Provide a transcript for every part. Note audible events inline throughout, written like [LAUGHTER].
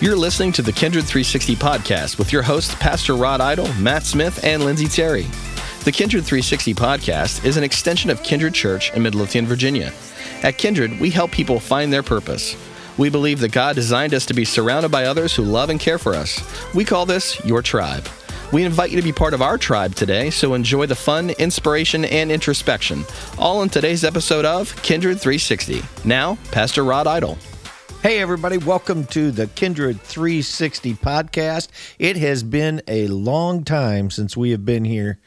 You're listening to the Kindred 360 podcast with your hosts, Pastor Rod Idle, Matt Smith, and Lindsay Terry. The Kindred 360 podcast is an extension of Kindred Church in Midlothian, Virginia. At Kindred, we help people find their purpose. We believe that God designed us to be surrounded by others who love and care for us. We call this your tribe. We invite you to be part of our tribe today, so enjoy the fun, inspiration, and introspection, all in today's episode of Kindred 360. Now, Pastor Rod Idle. Hey, everybody, welcome to the Kindred 360 podcast. It has been a long time since we have been here.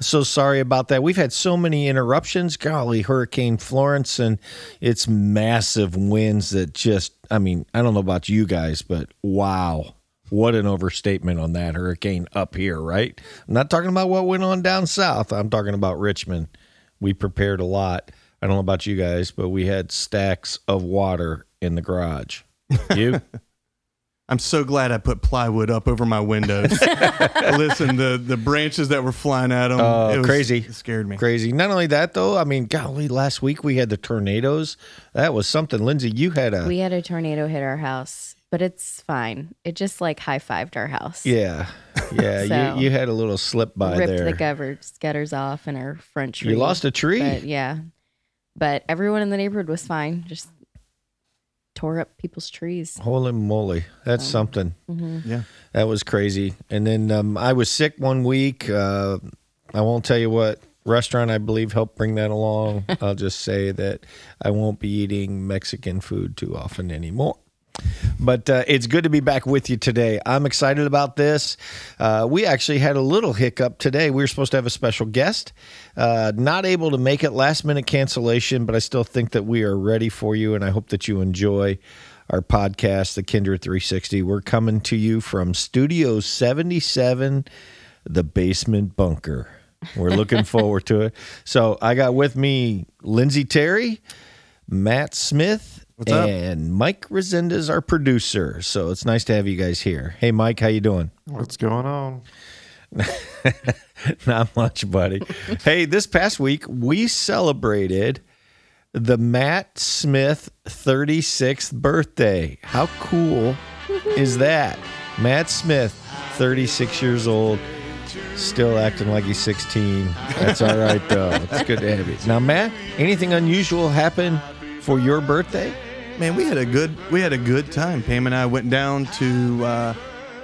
So sorry about that. We've had so many interruptions. Golly, Hurricane Florence and its massive winds that just, I mean, I don't know about you guys, but wow. What an overstatement on that hurricane up here, right? I'm not talking about what went on down south. I'm talking about Richmond. We prepared a lot. I don't know about you guys, but we had stacks of water in the garage. You? [LAUGHS] I'm so glad I put plywood up over my windows. [LAUGHS] Listen, the the branches that were flying at them, Oh, it was- crazy. it scared me. Crazy. Not only that, though, I mean, golly, last week we had the tornadoes. That was something. Lindsay, you had a. We had a tornado hit our house, but it's fine. It just like high fived our house. yeah. Yeah. [LAUGHS] So- you, you had a little slip by Ripped there. Ripped the gutters, gutters off in our front tree. you lost a tree? But yeah. But everyone in the neighborhood was fine. Just tore up people's trees. Holy moly. That's something. Yeah. That was crazy. And then um, I was sick one week. Uh, I won't tell you what restaurant I believe helped bring that along. [LAUGHS] I'll just say that I won't be eating Mexican food too often anymore. But uh, it's good to be back with you today. I'm excited about this. Uh, we actually had a little hiccup today. We were supposed to have a special guest, uh, not able to make it last minute cancellation, but I still think that we are ready for you, and I hope that you enjoy our podcast, The Kindred 360. We're coming to you from Studio 77, the basement bunker. We're looking [LAUGHS] forward to it. So I got with me Lindsay Terry, Matt Smith, What's up? and Mike Resendez, our producer. So it's nice to have you guys here. Hey, Mike, how you doing? What's going on? [LAUGHS] Not much, buddy. hey, this past week we celebrated the Matt Smith 36th birthday. How cool is that? Matt Smith, 36 years old, still acting like he's 16. That's all right, though. It's good to have you. Now, Matt, anything unusual happen for your birthday? Man, we had a good we had a good time. Pam and I went down to uh,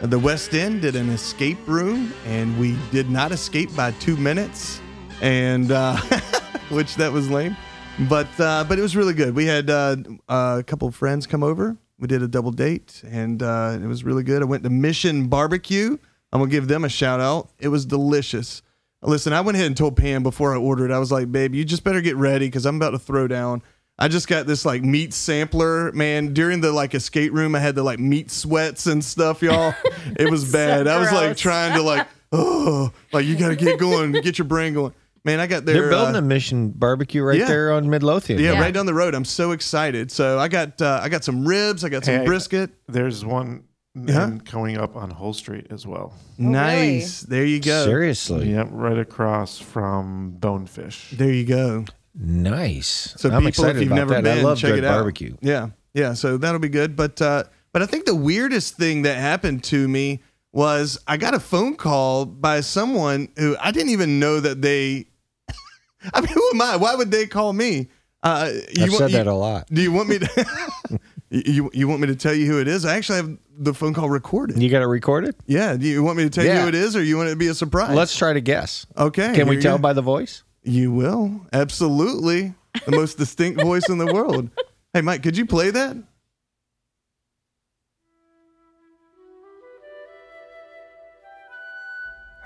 the West End, did an escape room, and we did not escape by two minutes, and uh, [LAUGHS] which that was lame, but uh, but it was really good. We had uh, a couple of friends come over. We did a double date, and uh, it was really good. I went to Mission Barbecue. I'm gonna give them a shout out. It was delicious. Listen, I went ahead and told Pam before I ordered. I was like, "Babe, you just better get ready because I'm about to throw down." I just got this like meat sampler, man. During the like escape room, I had the like meat sweats and stuff, y'all. It was [LAUGHS] bad. I was like trying to like, [LAUGHS] oh, like you got to get going, get your brain going. Man, I got there. They're building uh, a Mission barbecue right yeah. there on Midlothian. yeah, Yeah. right down the road. I'm so excited. So I got uh, I got some ribs. I got some Hey, brisket. There's one Yeah. in- going up on Hull Street as well. nice. There you go. Seriously. Yep, right across from Bonefish. There you go. Nice. So I'm people, excited if you've about never that. been, I love check good it out. barbecue. Yeah, yeah. So that'll be good. But uh, but I think the weirdest thing that happened to me was I got a phone call by someone who I didn't even know that they. [LAUGHS] I mean, who am I? Why would they call me? Uh, you I've want- said you- that a lot. Do you want me to? [LAUGHS] you you want me to tell you who it is? I actually have the phone call recorded. You got it recorded? Yeah. Do you want me to tell you who it is, or you want it to be a surprise? Let's try to guess. Okay. Can we tell go. by the voice? You will. Absolutely. The most distinct voice in the world. Hey, Mike, could you play that?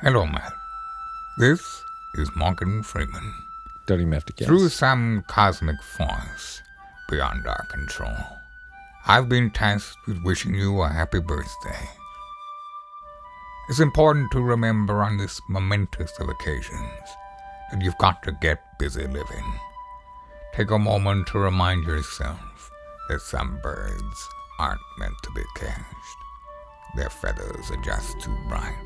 Hello, Matt. This is Morgan Freeman. Don't even have to guess. Through some cosmic force beyond our control, I've been tasked with wishing you a happy birthday. It's important to remember on this momentous of occasions that you've got to get busy living. Take a moment to remind yourself that some birds aren't meant to be caged. Their feathers are just too bright.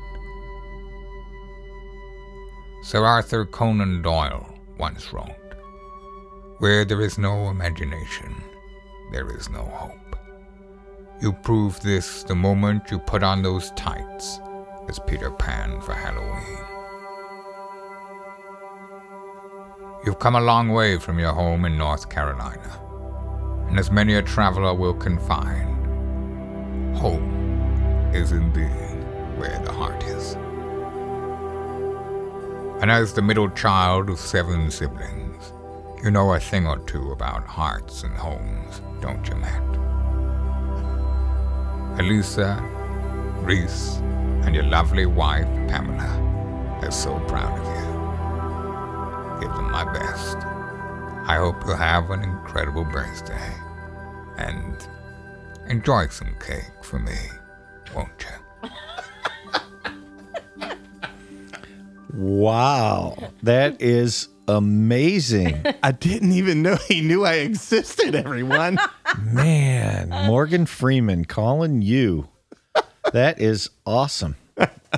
Sir Arthur Conan Doyle once wrote, Where there is no imagination, there is no hope. You proved this the moment you put on those tights as Peter Pan for Halloween. You've come a long way from your home in North Carolina, and as many a traveler will confine, home is indeed where the heart is. And as the middle child of seven siblings, you know a thing or two about hearts and homes, don't you, Matt? Elisa, Reese, and your lovely wife, Pamela, are so proud of you. Give them my best. I hope you'll have an incredible birthday. And enjoy some cake for me, won't you? Wow, that is amazing, [LAUGHS] I didn't even know he knew I existed, everyone. [LAUGHS] man. Morgan Freeman calling you. That is awesome.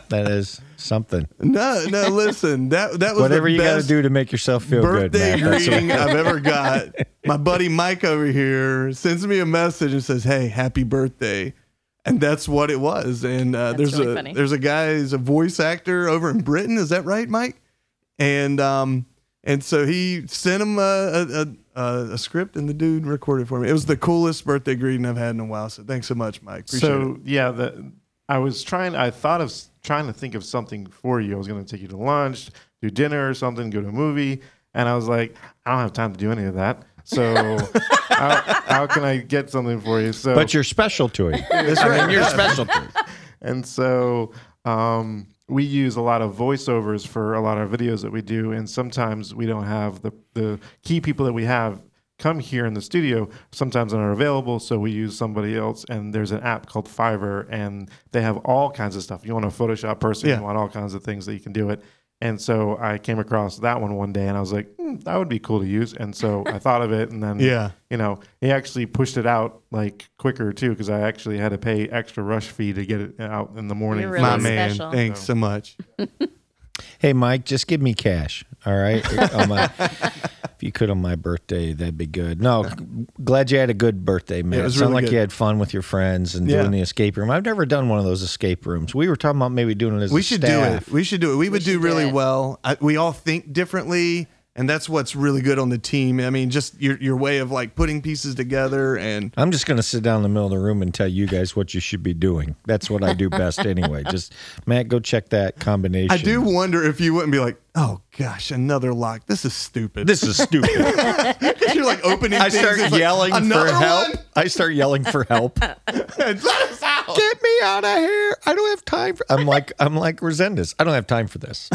That is something. no, no, [LAUGHS] listen. That that was Whatever the you got to best do to make yourself feel good, birthday man. What- greeting I've ever [LAUGHS] got. My buddy Mike over here sends me a message and says, "Hey, happy birthday." And that's what it was. And uh, there's really a funny. there's a guy who's a voice actor over in Britain. Is that right, Mike? And um and so he sent him a a, a, a script, and the dude recorded for me. It was the coolest birthday greeting I've had in a while. So thanks so much, Mike. Appreciate so it. yeah, the, I was trying. I thought of s- trying to think of something for you. I was going to take you to lunch, do dinner or something, go to a movie, and I was like, I don't have time to do any of that. So [LAUGHS] how, how can I get something for you? So but you're special to [LAUGHS] him. That's I right. mean, you're special to [LAUGHS] him. And so um, we use a lot of voiceovers for a lot of videos that we do, and sometimes we don't have the the key people that we have come here in the studio. Sometimes they're not available, so we use somebody else. And there's an app called Fiverr, and they have all kinds of stuff. You want a Photoshop person, Yeah. you want all kinds of things that you can do it. And so I came across that one one day, and I was like, hmm, that would be cool to use. And so I thought of it, and then Yeah. you know, he actually pushed it out like quicker too, because I actually had to pay extra rush fee to get it out in the morning. You're really My man, special. thanks so much. [LAUGHS] Hey, Mike, just give me cash. All right. [LAUGHS] On my- if you could on my birthday, that'd be good. No, glad you had a good birthday, man. it It, was sounded really like good. you had fun with your friends and Yeah. doing the escape room. I've never done one of those escape rooms. We were talking about maybe doing it as we a should staff. do it. We should do it. We, would do should do really well. I, we all think differently, and that's what's really good on the team. I mean, just your your way of like putting pieces together and I'm just going to sit down in the middle of the room and tell you guys what you should be doing. That's what I do best anyway. [LAUGHS] Just, Matt, go check that combination. I do wonder if you wouldn't be like, oh gosh, another lock. This is stupid. This is stupid. [LAUGHS] Because you're like opening. I things, start like, yelling for help. one?" I start yelling for help. Let us out. Get me out of here. I don't have time for I'm like I'm like Resendez. I don't have time for this.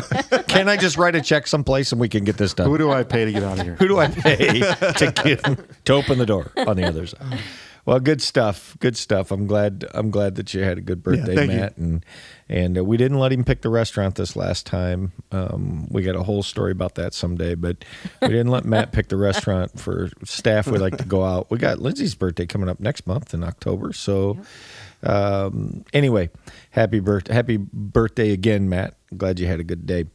Can I just write a check someplace and we can get this done? Who do I pay to get out of here? Who do I pay to get to open the door on the other side? Well, good stuff. Good stuff. I'm glad. I'm glad that you had a good birthday, thank you. Matt. And and uh, we didn't let him pick the restaurant this last time. Um, we got a whole story about that someday, but we didn't let Matt pick the restaurant for staff. We like to go out. We got Lindsay's birthday coming up next month in October, so. Um, anyway, happy birthday, happy birthday again, Matt. Glad you had a good day.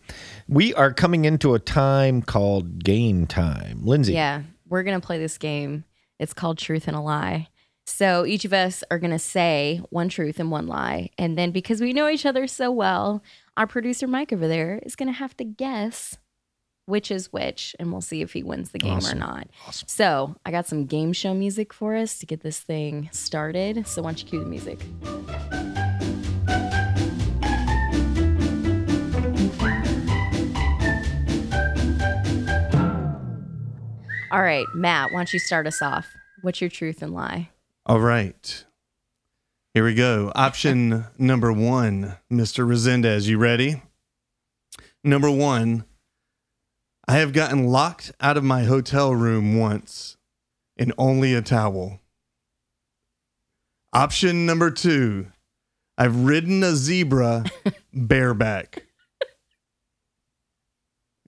We are coming into a time called game time. Lindsay, Yeah, we're gonna play this game. It's called Truth and a Lie. So each of us are gonna say one truth and one lie, and then because we know each other so well, our producer Mike over there is gonna have to guess which is which, and we'll see if he wins the game or not. So I got some game show music for us to get this thing started. So why don't you cue the music? All right, Matt, why don't you start us off? What's your truth and lie? All right. Here we go. Option [LAUGHS] number one, Mr. Resendez. You ready? Number one, I have gotten locked out of my hotel room once in only a towel. Option number two, I've ridden a zebra [LAUGHS] bareback.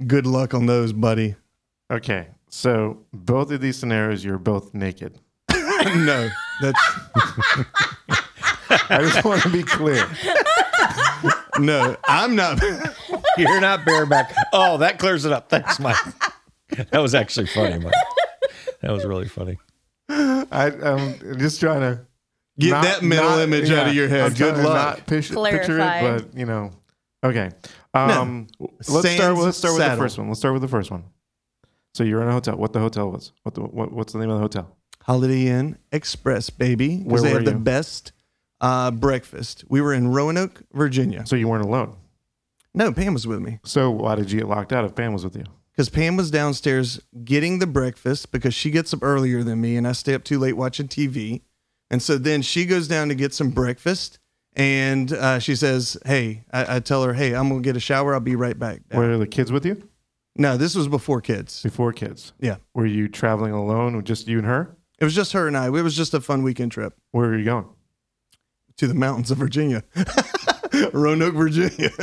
Good luck on those, buddy. Okay, so both of these scenarios, you're both naked. [LAUGHS] no, that's [LAUGHS] I just want to be clear. no, I'm not. [LAUGHS] you're not bareback. Oh, that clears it up. Thanks, Mike. That was actually funny, Mike. That was really funny. I, I'm just trying to Get Not- that mental not- image out of your head. I'm Good luck. Not picture, picture Clarify. it, but you know. Okay. Um, let's start. Sans Let's start with the first one. Let's start with the first one. So you're in a hotel. What the hotel was? What the what, What's the name of the hotel? Holiday Inn Express, baby. Where Because they were have the you? best uh, breakfast. We were in Roanoke, Virginia. So you weren't alone. No, Pam was with me. So why did you get locked out if Pam was with you? Because Pam was downstairs getting the breakfast because she gets up earlier than me and I stay up too late watching TV. And so then she goes down to get some breakfast and uh, she says, Hey, I, I tell her, Hey, I'm going to get a shower. I'll be right back. Were the kids with you No, this was before kids. before kids? Yeah. Were you traveling alone with just you and her? It was just her and I. It was just a fun weekend trip Where were you going? to the mountains of Virginia, [LAUGHS] Roanoke, Virginia. [LAUGHS]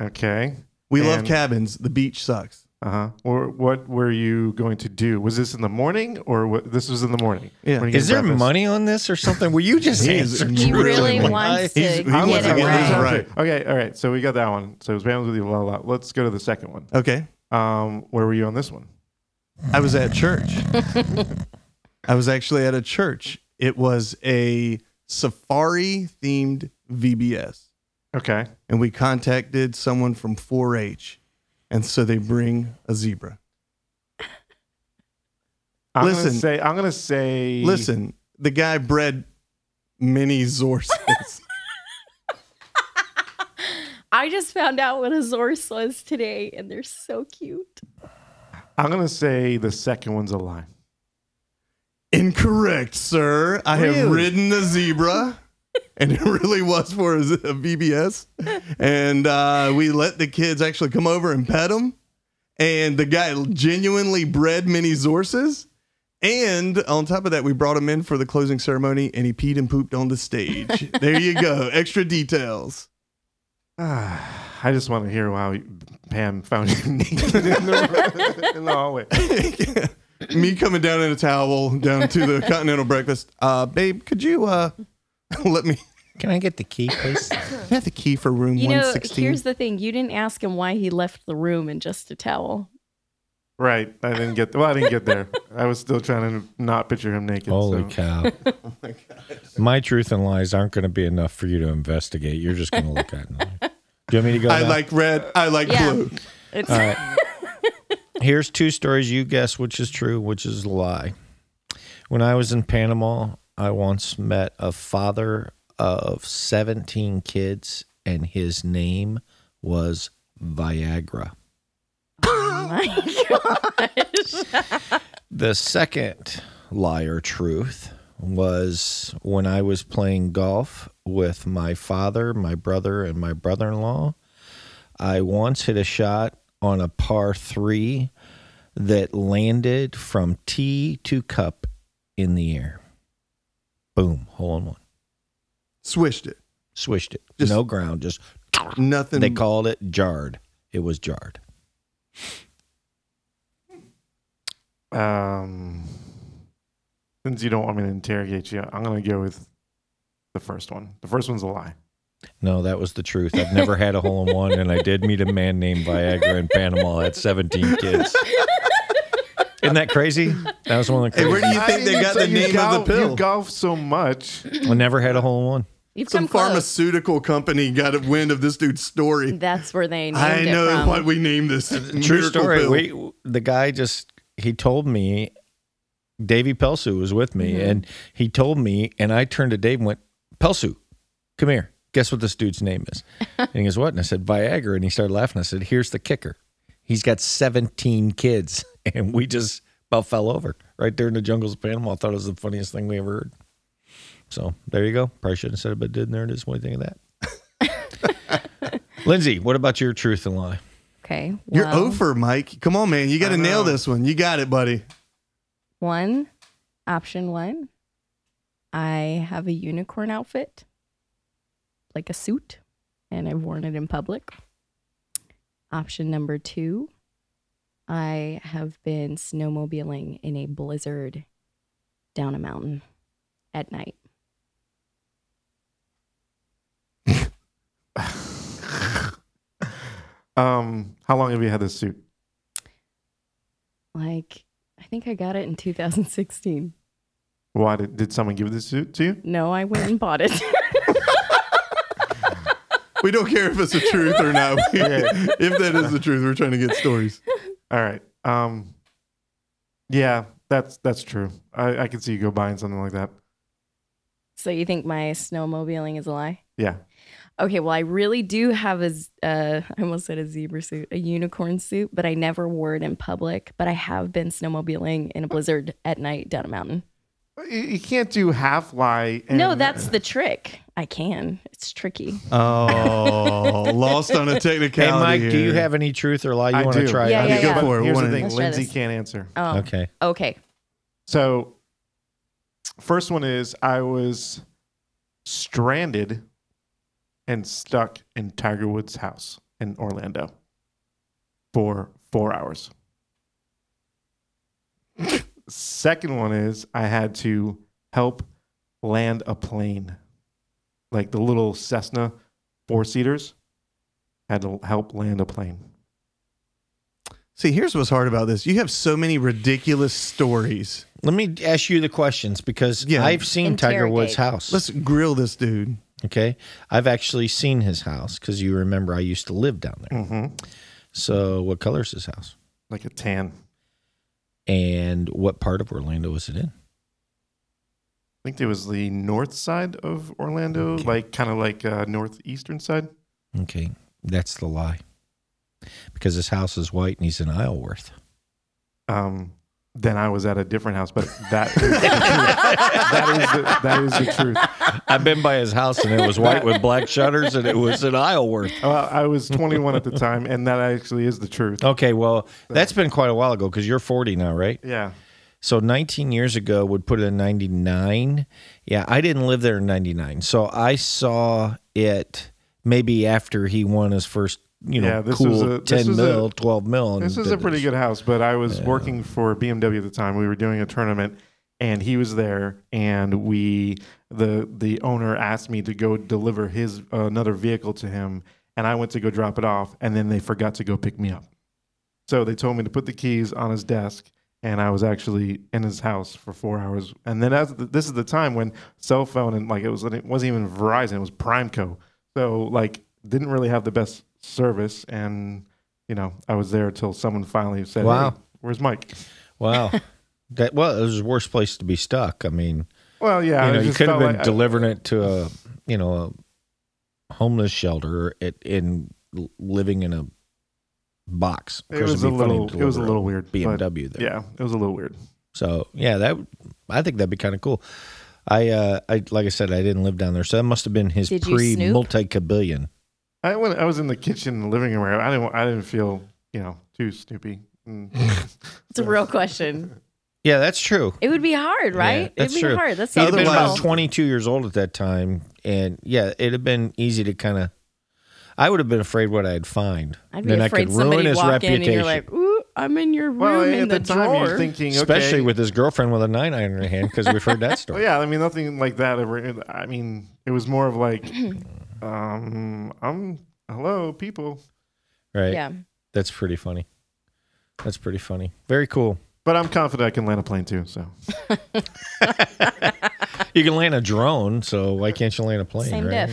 Okay. we love And- cabins. The beach sucks. Uh huh. Or what were you going to do? Was this in the morning or what? This was in the morning. Yeah. When you Is get there breakfast? money on this or something? Will you [LAUGHS] just He's- answer? He really Really? wants to He's- he get wants it get this right. right. Okay. All right. So we got that one. So it was Pam's with you. Blah, blah, blah. Let's go to the second one. Okay. Um, where were you on this one? I was at church. I was actually at a church. It was a safari themed VBS. Okay. And we contacted someone from 4 H. And so they bring a zebra. [LAUGHS] I'm Listen. Gonna say, I'm gonna say. Listen, the guy bred mini Zorses. [LAUGHS] I just found out what a Zorse was today, and they're so cute. I'm gonna say the second one's a lie. Incorrect, sir. I have ridden a zebra. And it really was for a, a VBS. And uh, we let the kids actually come over and pet them. And the guy genuinely bred mini Zorses. And on top of that, we brought him in for the closing ceremony and he peed and pooped on the stage. [LAUGHS] there you go. Extra details. I just want to hear how Pam found you [LAUGHS] naked in the, in the hallway. [LAUGHS] Me coming down in a towel down to the [LAUGHS] continental breakfast. Uh, babe, could you uh, [LAUGHS] let me Can I get the key, please? [LAUGHS] I have the key for room You know, 116? here's the thing: you didn't ask him why he left the room in just a towel. Right. I didn't get. Well, I didn't get there. I was still trying to not picture him naked. Holy so. cow. My truth and lies aren't going to be enough for you to investigate. You're just going to look at them. Do you want me to go? I now? like red. I like Yeah. blue. It's All right. Here's two stories. You guess which is true, which is a lie. When I was in Panama, I once met a father of 17 kids, and his name was Viagra. oh my [LAUGHS] gosh. The second lie or truth was when I was playing golf with my father, my brother, and my brother in law. I once hit a shot on a par three that landed from tee to cup in the air. Boom, hole in one. Swished it. Swished it. Just- no ground, just Nothing. they called it jarred. It was jarred. Um, since you don't want me to interrogate you, I'm gonna go with the first one. The first one's a lie. No, that was the truth. I've never had a hole in one, and I did meet a man named Viagra in Panama. I had 17 kids. Isn't that crazy? That was one of the Hey, crazy. where do you think they got the You name of golf- the pill? You golf so much. I never had a hole in one. You've Some come close. pharmaceutical company got a wind of this dude's story. That's where they named I it know from. what we named this. True miracle story. pill. We, the guy just he told me, Davey Pelsu was with me, mm-hmm. and he told me, and I turned to Dave and went, Pelsu, come here. Guess what this dude's name is? [LAUGHS] and he goes, What? And I said, Viagra. And he started laughing. I said, Here's the kicker. He's got 17 kids. [LAUGHS] And we just about fell over right there in the jungles of Panama. I thought it was the funniest thing we ever heard. So there you go. Probably shouldn't have said it, but did there it is. What do you think of that? [LAUGHS] Lindsay, what about your truth and lie? Okay. You're over, Mike. Come on, man. You got to nail this one. You got it, buddy. One, option one, I have a unicorn outfit, like a suit, and I've worn it in public. Option number two, I have been snowmobiling in a blizzard down a mountain at night. Um, how long have you had this suit? Like, I think I got it in 2016. Why did, did someone give this suit to you? No, I went and bought it. [LAUGHS] We don't care if it's the truth or not. if that is the truth, we're trying to get stories. All right. Um, yeah, that's that's true. I, I can see you go buying something like that. so you think my snowmobiling is a lie? Yeah. Okay, well, I really do have a, z- uh, [LAUGHS] I almost said a zebra suit, a unicorn suit, but I never wore it in public. But I have been snowmobiling in a blizzard at night down a mountain. You, you can't do half lie. And, no, that's uh, the trick. I can. It's tricky. Oh, [LAUGHS] lost on a technicality. Hey, Mike, do you have any truth or lie you I want to try? Yeah, out? yeah, Okay, go for it. Here's One the thing Lindsay this. can't answer. Oh, Okay. okay. So, first one is I was stranded and stuck in Tiger Woods' house in Orlando for four hours. [LAUGHS] Second one is I had to help land a plane, like the little Cessna four seaters. Had to help land a plane. See, here's what's hard about this. You have so many ridiculous stories. Let me ask you the questions because Yeah. I've seen Tiger Woods' house. Let's grill this dude. Okay. I've actually seen his house because you remember I used to live down there. Mm-hmm. So, what color is his house? Like a tan. And what part of Orlando was it in? I think it was the north side of Orlando, Okay. like kind of like uh, northeastern side. Okay. That's the lie. Because his house is white and he's in Isleworth. Um, then I was at a different house, but that is the truth. that is the, that is the truth. I've been by his house and it was white with black shutters and it was in Isleworth. Well, I was 21 at the time, and that actually is the truth. Okay. Well, that's been quite a while ago because you're 40 now, right? Yeah, So 19 years ago would put it in 99. Yeah, I didn't live there in 99. So I saw it maybe after he won his first, you know, Yeah, this cool was a- this 10 was mil, a- 12 mil. this is a pretty good house. But I was working for BMW at the time. We were doing a tournament, and he was there, and we the the owner asked me to go deliver his uh, another vehicle to him, and I went to go drop it off, and then they forgot to go pick me up. So they told me to put the keys on his desk, and I was actually in his house for four hours. And then as the, this is the time when cell phone and like it was it wasn't even Verizon, it was Primeco. So like didn't really have the best service, and you know I was there until someone finally said, Wow. "Hey, where's Mike?" Wow. [LAUGHS] that well, it was the worst place to be stuck. I mean, Well, yeah, you know, you could have been like I- delivering it to a, you know, a homeless shelter at, in living in a box. Of It was a it'd be funny little, it was a little weird. but BMW there. Yeah, it was a little weird. So yeah, that I think that'd be kind of cool. I, uh, I like I said, I didn't live down there, so that must have been his pre snoop? multi cabillion. I went. I was in the kitchen, in the living room. area. I didn't. I didn't feel, you know, too snoopy. Mm. [LAUGHS] It's a real question. Yeah, that's true. It would be hard, right? that's It'd be true. hard. That's He'd have been about 22 years old at that time, and yeah, it'd have been easy to kind of. I would have been afraid what I'd find. I'd be then afraid I could somebody ruin his walk in and you're like, "Ooh, I'm in your room well, in at the, the, time, drawer." you're thinking, especially with his girlfriend with a nine iron in her hand, because we've heard that [LAUGHS] story. Well, yeah, I mean, nothing like that ever. I mean, it was more of like, [CLEARS THROAT] um, I'm hello, people, Right? yeah. That's pretty funny. That's pretty funny. Very cool. but I'm confident I can land a plane too. So [LAUGHS] You can land a drone, so why can't you land a plane? Same right?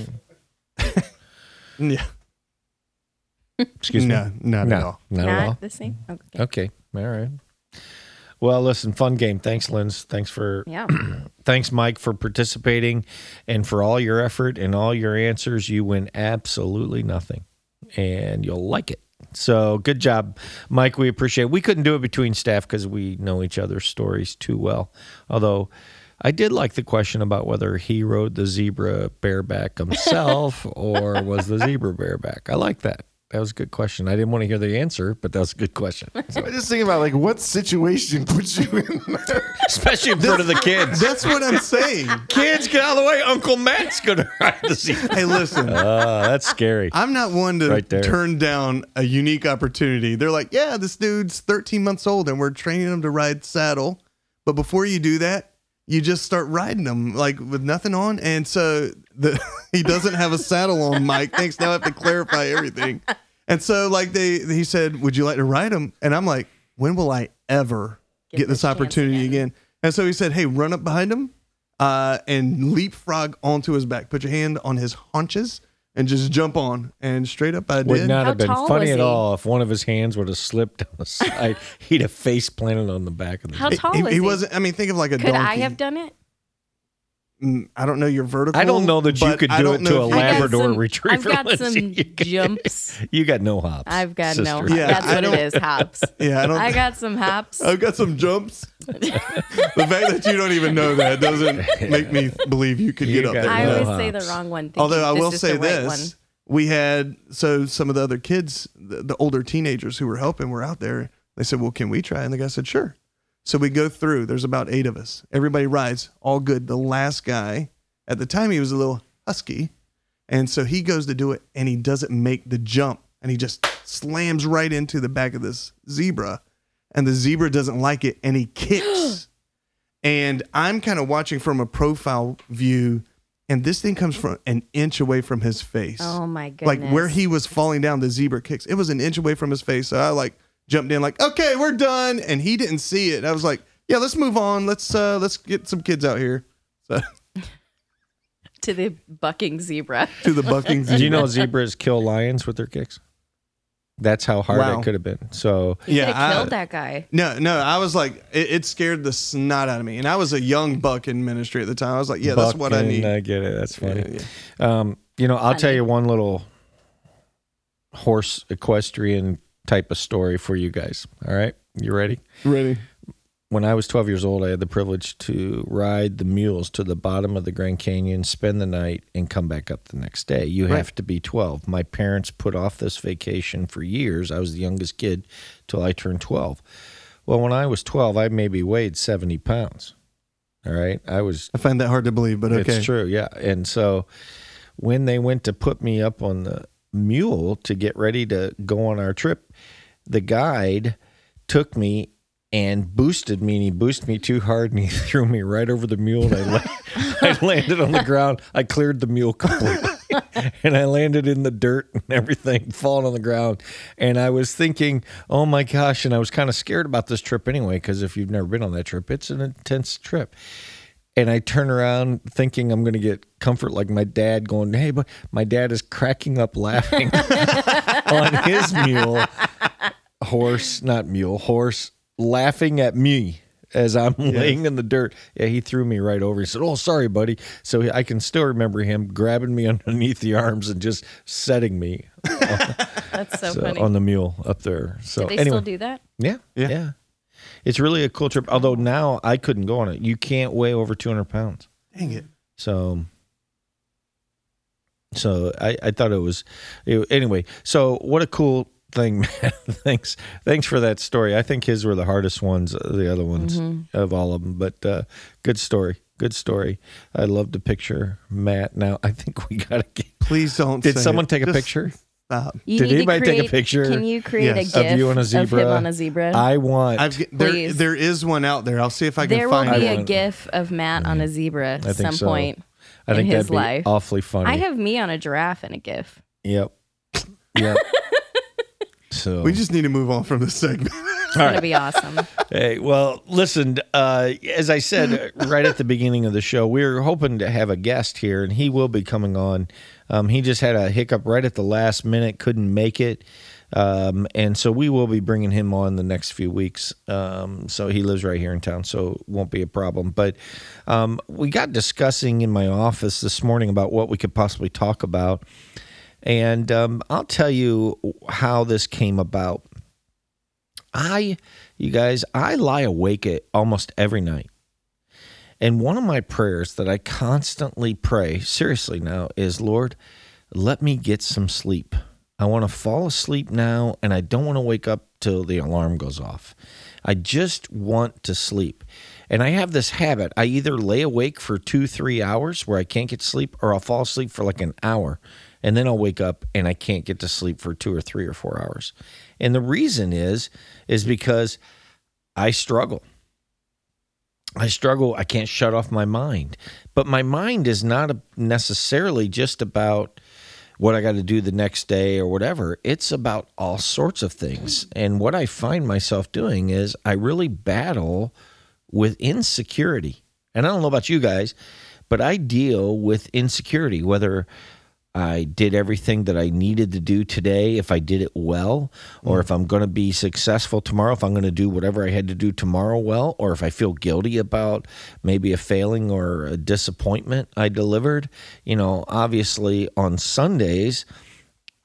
diff. [LAUGHS] Yeah. Excuse me. No, not at all. not at all. The same. Okay. Okay. All right. Well, listen, fun game. Thanks, Linz. Thanks for Yeah. [CLEARS THROAT] thanks, Mike, for participating and for all your effort and all your answers. You win absolutely nothing. And you'll like it. So good job, Mike. We appreciate it. We couldn't do it between staff because we know each other's stories too well. Although I did like the question about whether he rode the zebra bareback himself [LAUGHS] or was the zebra bareback. I like that. That was a good question. I didn't want to hear the answer, but that was a good question. So, [LAUGHS] I just thinking about like what situation [LAUGHS] puts you in. especially in front of the kids. That's what I'm saying. Kids, get out of the way. Uncle Matt's to ride the zebra. hey, listen. Ah, that's scary. I'm not one to Right turn down a unique opportunity. They're like, yeah, this dude's 13 months old and we're training him to ride saddle. But before you do that, you just start riding them like with nothing on. And so the [LAUGHS] he doesn't have a saddle on, Mike. Thanks. Now I have to clarify everything. And so like they he said, Would you like to ride him? And I'm like, when will I ever Get get, this this opportunity again. again? And so he said, "Hey, run up behind him, uh, and leapfrog onto his back. Put your hand on his haunches and just jump on." And straight up, I Would did. not How have been tall funny was at he? all if one of his hands would have slipped on the side. [LAUGHS] He'd have face planted on the back of the How tall he, was he he? wasn't. I mean, think of like a Could donkey. I have done it? Mm, I don't know your vertical. I don't know that you could do it to a if you I got could- Labrador some- retriever. I've got [LAUGHS] some You got- jumps. You got no hops. I've got no. sister. Yeah, that's I what don't- it is. Hops. [LAUGHS] Yeah, I don't. I got some hops. I've got some jumps. [LAUGHS] the fact that you don't even know that doesn't make me believe you could You get up there. I no always say the wrong one. thinking Although I will say the right this, we had so some of the other kids, the, the older teenagers who were helping, were out there. They said, "Well, can we try?" And the guy said, "Sure." So we go through. There's about eight of us. Everybody rides, all good. The last guy, at the time, he was a little husky, and so he goes to do it, and he doesn't make the jump, and he just slams right into the back of this zebra, and the zebra doesn't like it, and he [GASPS] kicks. and I'm kind of watching from a profile view, and this thing comes from an inch away from his face. Oh my goodness! like where he was falling down, the zebra kicks. It was an inch away from his face. So I like jumped in, like, okay, we're done, and he didn't see it. I was like, yeah, let's move on. Let's uh let's get some kids out here. So [LAUGHS] to the bucking zebra. [LAUGHS] to the bucking zebra. Do you know zebras kill lions with their kicks? That's how hard Wow. it could have been. So He Yeah, I- killed that guy. No, no, I was like, it, it scared the snot out of me, and I was a young buck in ministry at the time. I was like, yeah, that's what I bucking, need. I get it. That's funny. Yeah, yeah. Um, you know, I'll tell you one little horse equestrian type of story for you guys. All right, you ready? Ready? When I was 12 years old, I had the privilege to ride the mules to the bottom of the Grand Canyon, spend the night, and come back up the next day. You have to be 12. My parents put off this vacation for years. I was the youngest kid till I turned 12. Well, when I was 12, I maybe weighed 70 pounds. All right. I was I find that hard to believe, but okay. it's true, yeah. And so when they went to put me up on the mule to get ready to go on our trip, the guide took me and boosted me and he boosted me too hard and he [LAUGHS] threw me right over the mule and I, la- [LAUGHS] I landed on the ground. I cleared the mule completely. [LAUGHS] and I landed in the dirt and everything, falling on the ground. And I was thinking, oh my gosh. And I was kind of scared about this trip anyway, because if you've never been on that trip, it's an intense trip. And I turn around thinking I'm going to get comfort like my dad going, hey, but my dad is cracking up laughing [LAUGHS] on his mule, horse, not mule, horse, laughing at me as I'm laying in the dirt. Yeah, he threw me right over. He said, "Oh, sorry, buddy." So I can still remember him grabbing me [LAUGHS] underneath the arms and just setting me [LAUGHS] That's so, so- funny. on the mule up there. So Do they anyway, still do that? yeah, Yeah. yeah, It's really a cool trip. Although now I couldn't go on it. You can't weigh over 200 pounds. Dang it. So, so I, I thought it was it- anyway. So what a cool thing, [LAUGHS] man. thanks, thanks for that story. I think his were the hardest ones, uh, the other ones of all of them. But uh, good story, good story. I love the picture, Matt. Now I think we gotta get. Please don't. Did say someone it. take a Just picture Stop. You Did need to anybody take a picture Can you create Yes. a of gif you on a of zebra? him on a zebra? I want. I've, there, Please. there is one out there. I'll see if I can find out. there will be it. a want- gif of Matt on a mm-hmm. zebra at some so. point. I think in his that'd be life. awfully funny. I have me on a giraffe in a gif. Yep. [LAUGHS] Yep. [LAUGHS] so We just need to move on from this segment. It's gonna be awesome. [LAUGHS] Hey, well, listen, uh, as I said uh, right at the beginning of the show, we are hoping to have a guest here, and he will be coming on. Um, he just had a hiccup right at the last minute, couldn't make it. Um, and so we will be bringing him on the next few weeks. Um, so he lives right here in town, so it won't be a problem. But um, we got discussing in my office this morning about what we could possibly talk about. And um, I'll tell you how this came about. I, you guys, I lie awake at almost every night. And one of my prayers that I constantly pray, seriously now, is Lord, let me get some sleep. I want to fall asleep now and I don't want to wake up till the alarm goes off. I just want to sleep. And I have this habit. I either lay awake for two, three hours where I can't get sleep, or I'll fall asleep for like an hour. And then I'll wake up and I can't get to sleep for two or three or four hours. And the reason is, is because I struggle. I struggle. I can't shut off my mind. But my mind is not necessarily just about what I got to do the next day or whatever. It's about all sorts of things. And what I find myself doing is I really battle with insecurity. And I don't know about you guys, but I deal with insecurity, whether I did everything that I needed to do today, if I did it well, or mm. if I'm going to be successful tomorrow, if I'm going to do whatever I had to do tomorrow well, or if I feel guilty about maybe a failing or a disappointment I delivered. You know, obviously on Sundays,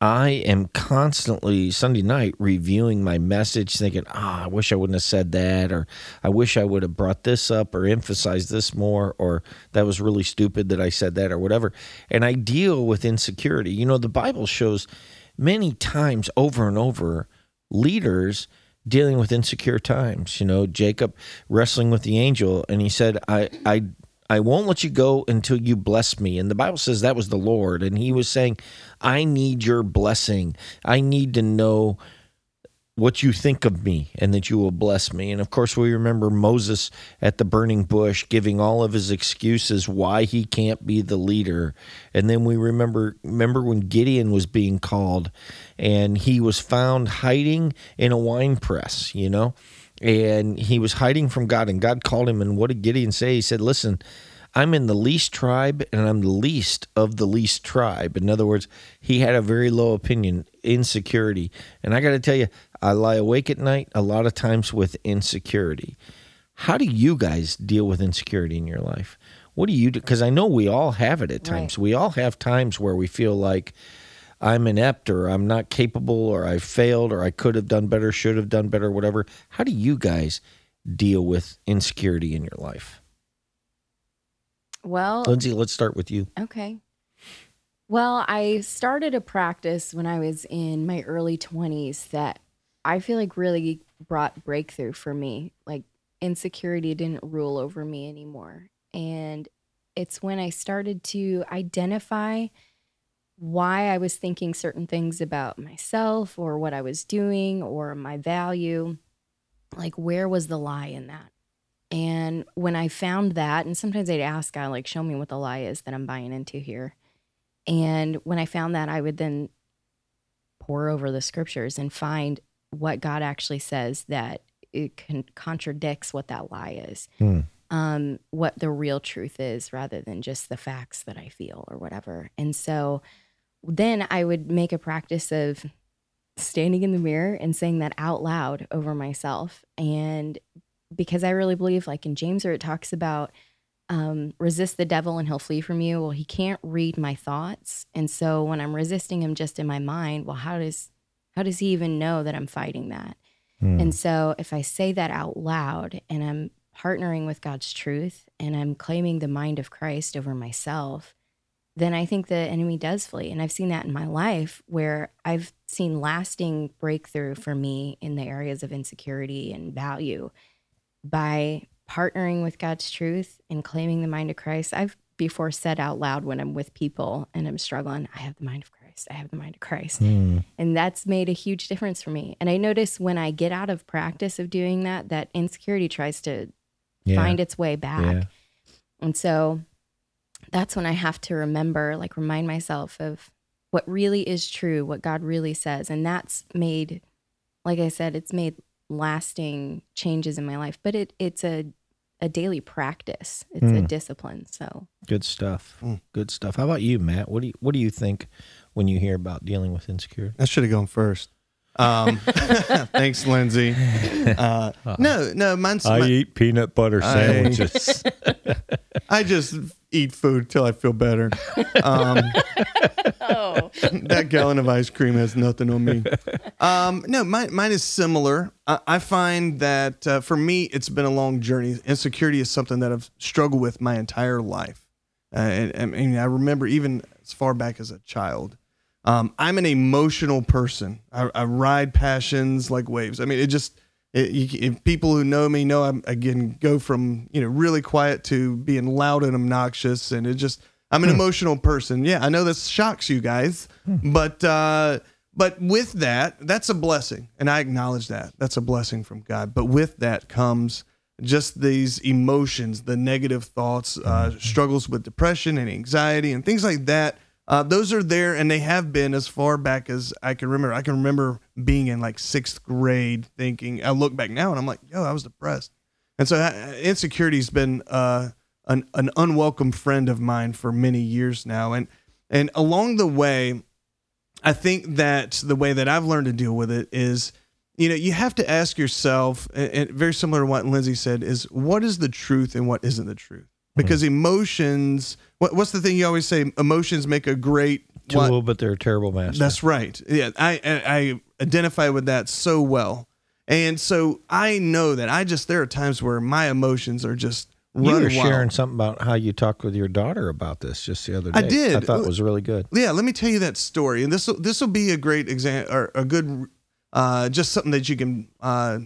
I am constantly Sunday night reviewing my message, thinking, "Ah, I wish I wouldn't have said that," or "I wish I would have brought this up or emphasized this more," or "That was really stupid that I said that," or whatever. And I deal with insecurity. You know, the Bible shows many times over and over leaders dealing with insecure times. You know, Jacob wrestling with the angel, and he said, "I, I." I won't let you go until you bless me. And the Bible says that was the Lord. And he was saying, I need your blessing. I need to know what you think of me and that you will bless me. And of course, we remember Moses at the burning bush giving all of his excuses why he can't be the leader. And then we remember remember when Gideon was being called and he was found hiding in a wine press, you know? And he was hiding from God and God called him and what did Gideon say? He said, "Listen, I'm in the least tribe and I'm the least of the least tribe. In other words, he had a very low opinion, insecurity. And I got to tell you, I lie awake at night a lot of times with insecurity. How do you guys deal with insecurity in your life? What do you do? Because I know we all have it at times. Right. We all have times where we feel like I'm inept or I'm not capable or I failed or I could have done better, should have done better, whatever. How do you guys deal with insecurity in your life? Well, Lindsay, let's start with you. Okay. Well, I started a practice when I was in my early 20s that I feel like really brought breakthrough for me. Like insecurity didn't rule over me anymore. And it's when I started to identify why I was thinking certain things about myself or what I was doing or my value. Like, where was the lie in that? And when I found that, and sometimes I'd ask God, like, show me what the lie is that I'm buying into here. And when I found that, I would then pour over the scriptures and find what God actually says that it can contradicts what that lie is, Hmm. um, what the real truth is, rather than just the facts that I feel or whatever. And so then I would make a practice of standing in the mirror and saying that out loud over myself. And because I really believe, like in James, where it talks about um, resist the devil and he'll flee from you. Well, he can't read my thoughts, and so when I'm resisting him just in my mind, well, how does how does he even know that I'm fighting that? Hmm. And so if I say that out loud and I'm partnering with God's truth and I'm claiming the mind of Christ over myself, then I think the enemy does flee. And I've seen that in my life where I've seen lasting breakthrough for me in the areas of insecurity and value by partnering with God's truth and claiming the mind of Christ. I've before said out loud when I'm with people and I'm struggling, I have the mind of Christ. I have the mind of Christ. Hmm. And that's made a huge difference for me. And I notice when I get out of practice of doing that, that insecurity tries to Yeah. find its way back. Yeah. And so that's when I have to remember, like, remind myself of what really is true, what God really says. And that's made, like I said, it's made lasting changes in my life. But it it's a a daily practice. It's a Hmm. discipline. So Good stuff. Mm. Good stuff. How about you, Matt? What do you What do you think when you hear about dealing with insecurity? I should have gone first. Um, [LAUGHS] thanks, Lindsay. Uh, no, no, mine's. my- eat peanut butter sandwiches. [LAUGHS] I just eat food till I feel better. Um, Oh. that gallon of ice cream has nothing on me. Um, no, mine, mine is similar. I, I find that uh, for me, it's been a long journey. Insecurity is something that I've struggled with my entire life. Uh, and, and, and I remember even as far back as a child. Um, I'm an emotional person. I, I ride passions like waves. I mean, it just it, you, if people who know me know I'm again go from you know really quiet to being loud and obnoxious, and it just I'm an emotional person. Yeah, I know this shocks you guys, but uh, but with that, that's a blessing, and I acknowledge that that's a blessing from God. But with that comes just these emotions, the negative thoughts, uh, struggles with depression and anxiety, and things like that. Uh, those are there, and they have been as far back as I can remember. I can remember being in like sixth grade, thinking. I look back now, and I'm like, "Yo, I was depressed." And so uh, insecurity's been uh, an, an unwelcome friend of mine for many years now. And, and along the way, I think that the way that I've learned to deal with it is, you know, you have to ask yourself, and, and very similar to what Lindsay said, is what is the truth and what isn't the truth? Because emotions, what, what's the thing you always say? Emotions make a great what? Tool, but they're a terrible master. That's right. Yeah, I, I I identify with that so well, and so I know that I just there are times where my emotions are just you were sharing wild. something about how you talked with your daughter about this just the other day. I did. I thought it was really good. Yeah, let me tell you that story, and this will this will be a great example or a good, uh, just something that you can uh,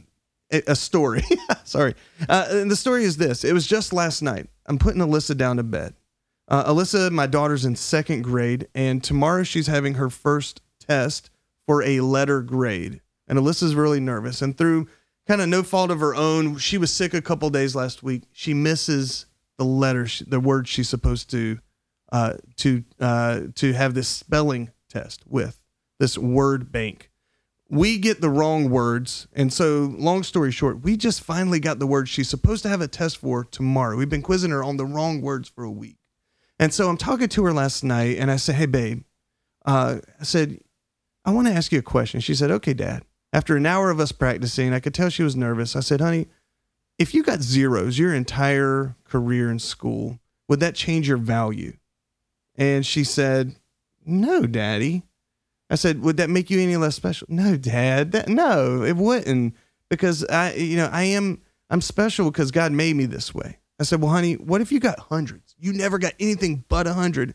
a a story. [LAUGHS] Sorry, uh, and the story is this: It was just last night. I'm putting Alyssa down to bed. Uh, Alyssa, my daughter's in second grade, and tomorrow she's having her first test for a letter grade. And Alyssa's really nervous, and through kind of no fault of her own, she was sick a couple days last week. She misses the letter, the word she's supposed to uh, to uh, to have this spelling test with this word bank. We get the wrong words, and so long story short, we just finally got the word she's supposed to have a test for tomorrow. We've been quizzing her on the wrong words for a week, and so I'm talking to her last night, and I said, "Hey, babe," uh, I said, "I want to ask you a question." She said, "Okay, Dad." After an hour of us practicing, I could tell she was nervous. I said, "Honey, if you got zeros your entire career in school, would that change your value?" And she said, No, daddy. I said, Would that make you any less special? No, dad. That, no, it wouldn't. Because I, you know, I am, I'm special because God made me this way. I said, Well, honey, what if you got hundreds? You never got anything but a hundred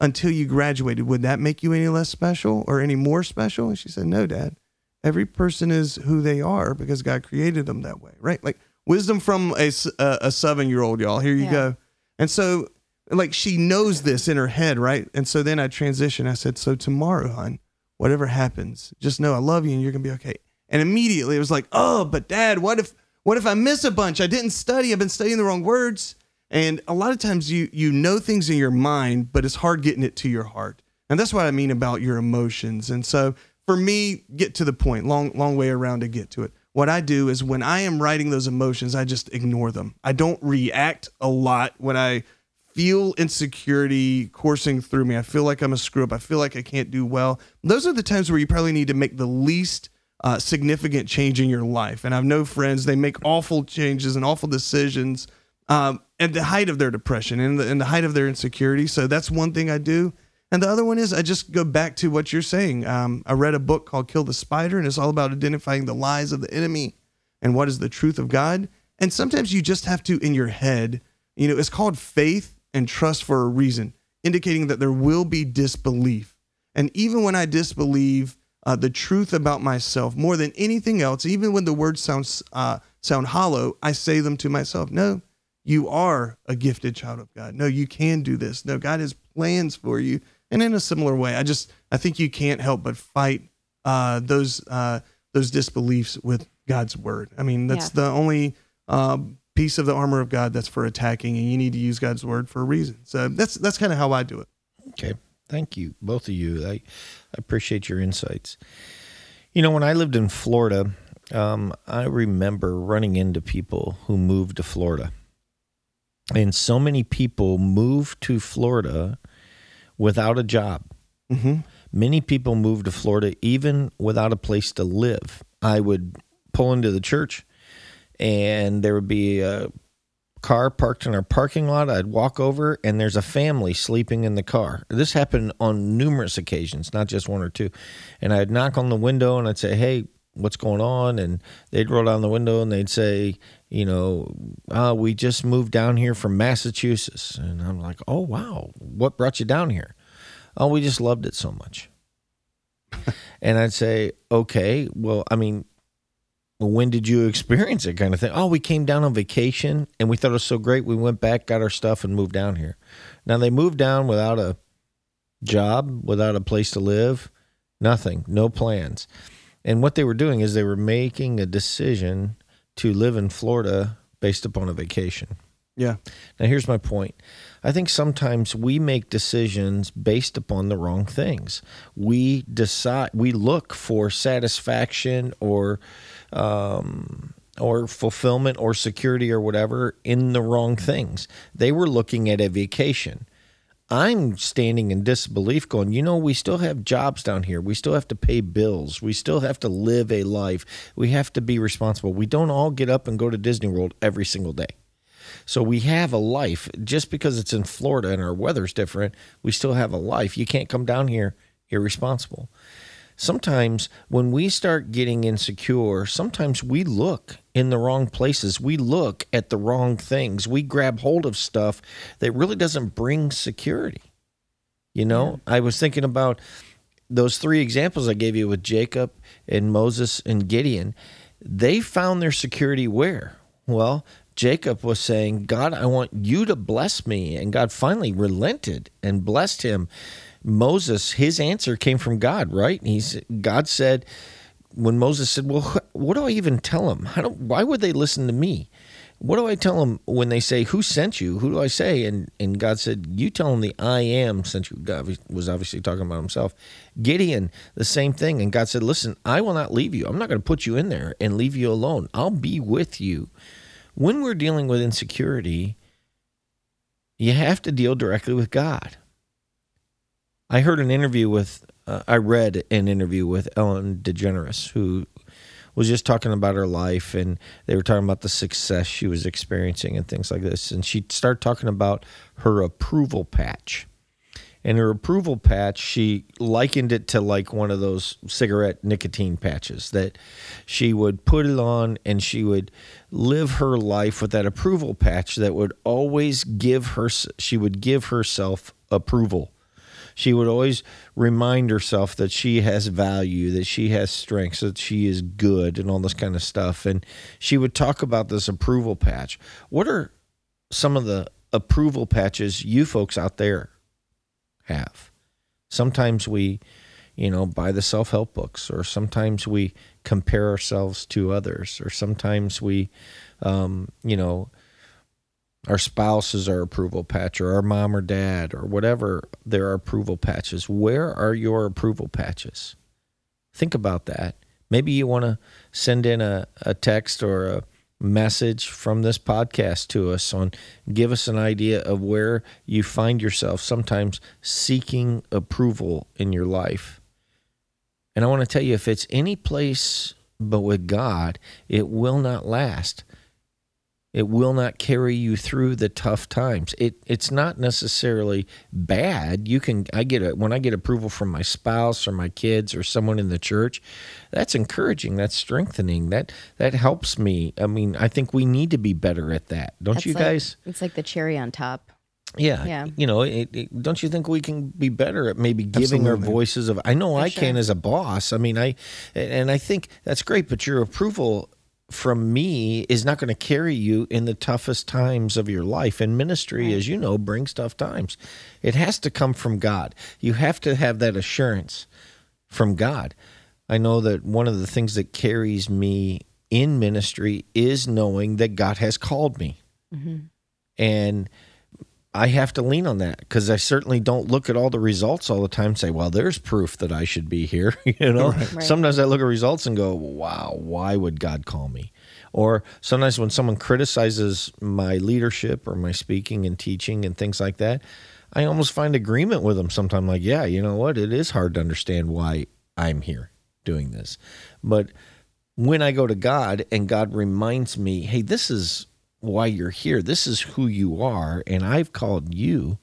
until you graduated. Would that make you any less special or any more special? And she said, No, dad. Every person is who they are because God created them that way, right? Like wisdom from a a seven year old, y'all. Here you Yeah. go. And so, like, she knows this in her head, right? And so then I transition. I said, So tomorrow, hon, whatever happens, just know I love you and you're going to be okay. And immediately it was like, Oh, but dad, what if, what if I miss a bunch? I didn't study. I've been studying the wrong words. And a lot of times you, you know things in your mind, but it's hard getting it to your heart. And that's what I mean about your emotions. And so for me, get to the point, long, long way around to get to it. What I do is when I am writing those emotions, I just ignore them. I don't react a lot when I feel insecurity coursing through me. I feel like I'm a screw up. I feel like I can't do well. Those are the times where you probably need to make the least uh, significant change in your life. And I've no friends, they make awful changes and awful decisions um, at the height of their depression and the, and the height of their insecurity. So that's one thing I do. And the other one is I just go back to what you're saying. Um, I read a book called Kill the Spider, and it's all about identifying the lies of the enemy and what is the truth of God. And sometimes you just have to, in your head, you know, it's called faith and trust for a reason, indicating that there will be disbelief. And even when I disbelieve uh, the truth about myself more than anything else, even when the words sound uh, sound hollow, I say them to myself. No, you are a gifted child of God. No, you can do this. No, God has plans for you. And in a similar way, I just I think you can't help but fight uh, those uh, those disbeliefs with God's word. I mean, that's Yeah. the only um, piece of the armor of God that's for attacking, and you need to use God's word for a reason. So that's that's kind of how I do it. Okay. Thank you, both of you. I, I appreciate your insights. You know, when I lived in Florida, um, I remember running into people who moved to Florida. And so many people moved to Florida without a job. Mm-hmm. Many people moved to Florida even without a place to live. I would pull into the church and there would be a car parked in our parking lot. I'd walk over and there's a family sleeping in the car. This happened on numerous occasions, not just one or two. And I'd knock on the window and I'd say, Hey, what's going on? And they'd roll down the window and they'd say, you know, uh, we just moved down here from Massachusetts. And I'm like, oh, wow. What brought you down here? Oh, we just loved it so much. [LAUGHS] and I'd say, okay, well, I mean, when did you experience it kind of thing? Oh, we came down on vacation and we thought it was so great. We went back, got our stuff, and moved down here. Now, they moved down without a job, without a place to live, nothing, no plans. And what they were doing is they were making a decision to live in Florida based upon a vacation. Yeah. Now, here's my point. I think sometimes we make decisions based upon the wrong things. We decide, we look for satisfaction or um, or fulfillment or security or whatever in the wrong things. They were looking at a vacation. I'm standing in disbelief, going, you know, we still have jobs down here. We still have to pay bills. We still have to live a life. We have to be responsible. We don't all get up and go to Disney World every single day. So we have a life. Just because it's in Florida and our weather's different, we still have a life. You can't come down here irresponsible. Sometimes when we start getting insecure, sometimes we look in the wrong places. We look at the wrong things. We grab hold of stuff that really doesn't bring security. You know, I was thinking about those three examples I gave you with Jacob and Moses and Gideon. They found their security where? Well, Jacob was saying, God, I want you to bless me. And God finally relented and blessed him. Moses, his answer came from God, right? He's God said, when Moses said, "Well, what do I even tell them? Why would they listen to me? What do I tell them when they say, "Who sent you?" Who do I say? And and God said, "You tell them the I am sent you." God was obviously talking about himself. Gideon, the same thing, and God said, "Listen, I will not leave you. I'm not going to put you in there and leave you alone. I'll be with you." When we're dealing with insecurity, you have to deal directly with God. I heard an interview with, uh, I read an interview with Ellen DeGeneres, who was just talking about her life, and they were talking about the success she was experiencing and things like this. And she started talking about her approval patch. And her approval patch, she likened it to like one of those cigarette nicotine patches that she would put it on and she would live her life with that approval patch that would always give her, she would give herself approval she would always remind herself that she has value, that she has strengths, that she is good, and all this kind of stuff. And she would talk about this approval patch. What are some of the approval patches you folks out there have? Sometimes we, you know, buy the self help books, or sometimes we compare ourselves to others, or sometimes we, um, you know, our spouses our approval patch or our mom or dad or whatever their approval patches where are your approval patches? Think about that. Maybe you want to send in a, a text or a message from this podcast to us on give us an idea of where you find yourself sometimes seeking approval in your life. And i want to tell you if it's any place but with god it will not last it will not carry you through the tough times. It it's not necessarily bad. You can I get it when I get approval from my spouse or my kids or someone in the church. That's encouraging. That's strengthening. That that helps me. I mean, I think we need to be better at that. Don't That's you like- guys? It's like the cherry on top. Yeah. Yeah. You know, it, it, don't you think we can be better at maybe giving our voices of I know I can as a boss. I mean, I and I think that's great, but your approval from me is not going to carry you in the toughest times of your life and ministry as you know brings tough times. It has to come from God. You have to have that assurance from God. I know that one of the things that carries me in ministry is knowing that God has called me. Mm-hmm. And I have to lean on that because I certainly don't look at all the results all the time and say, well, there's proof that I should be here. [LAUGHS] you know, Right. sometimes I look at results and go, wow, why would God call me? Or sometimes when someone criticizes my leadership or my speaking and teaching and things like that, I almost find agreement with them sometimes. Like, yeah, you know what? It is hard to understand why I'm here doing this. But when I go to God and God reminds me, hey, this is why you're here, this is who you are, and I've called you,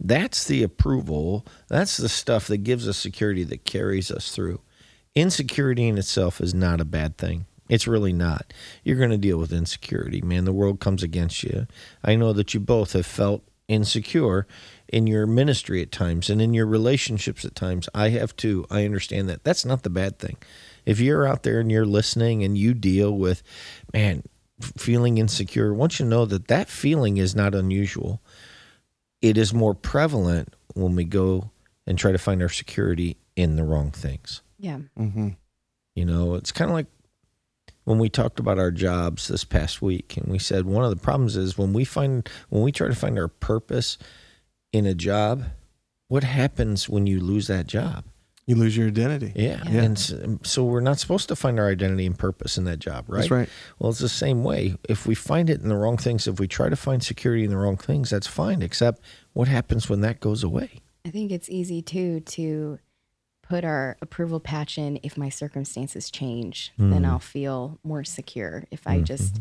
that's the approval. That's the stuff that gives us security that carries us through. Insecurity in itself is not a bad thing. It's really not. You're going to deal with insecurity, man. The world comes against you. I know that you both have felt insecure in your ministry at times and in your relationships at times. I have too. I understand that. That's not the bad thing. If you're out there and you're listening and you deal with, man, feeling insecure, I want you to know that that feeling is not unusual. It is more prevalent when we go and try to find our security in the wrong things. Yeah. Mm-hmm. You know, it's kind of like when we talked about our jobs this past week, and we said one of the problems is when we find when we try to find our purpose in a job, what happens when you lose that job? You lose your identity. Yeah. And s- so we're not supposed to find our identity and purpose in that job, right? That's right. Well, it's the same way. If we find it in the wrong things, if we try to find security in the wrong things, that's fine. Except what happens when that goes away? I think it's easy too to put our approval patch in if my circumstances change, then hmm. I'll feel more secure. If I mm-hmm. just,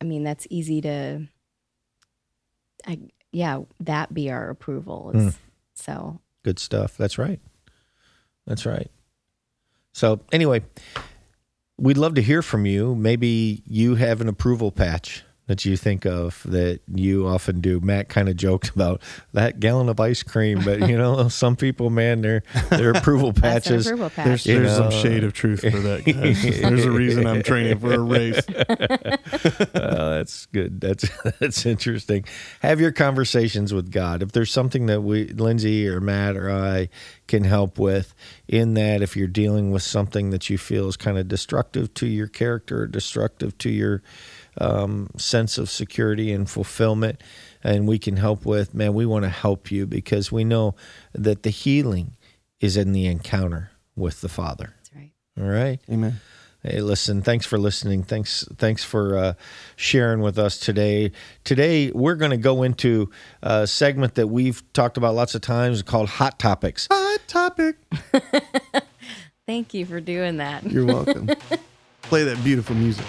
I mean, that's easy to, I, yeah, that be our approval. Is, hmm. So Good stuff. That's right. That's right. So, anyway, we'd love to hear from you. Maybe you have an approval patch that you think of that you often do. Matt kind of joked about that gallon of ice cream, but you know, [LAUGHS] some people, man, their their approval that's patches. approval patch. There's, there's know, some shade of truth for that. Guys. [LAUGHS] there's a reason I'm training for a race. [LAUGHS] Oh, that's good. That's that's interesting. Have your conversations with God. If there's something that we, Lindsay or Matt or I, can help with in that, if you're dealing with something that you feel is kind of destructive to your character, or destructive to your um, sense of security and fulfillment, and we can help with, man, we want to help you because we know that the healing is in the encounter with the Father. That's right. All right. Amen. Hey, listen, thanks for listening. Thanks thanks for uh, sharing with us today. Today, we're going to go into a segment that we've talked about lots of times called Hot Topics. Hot topic. [LAUGHS] Thank you for doing that. You're welcome. [LAUGHS] Play that beautiful music.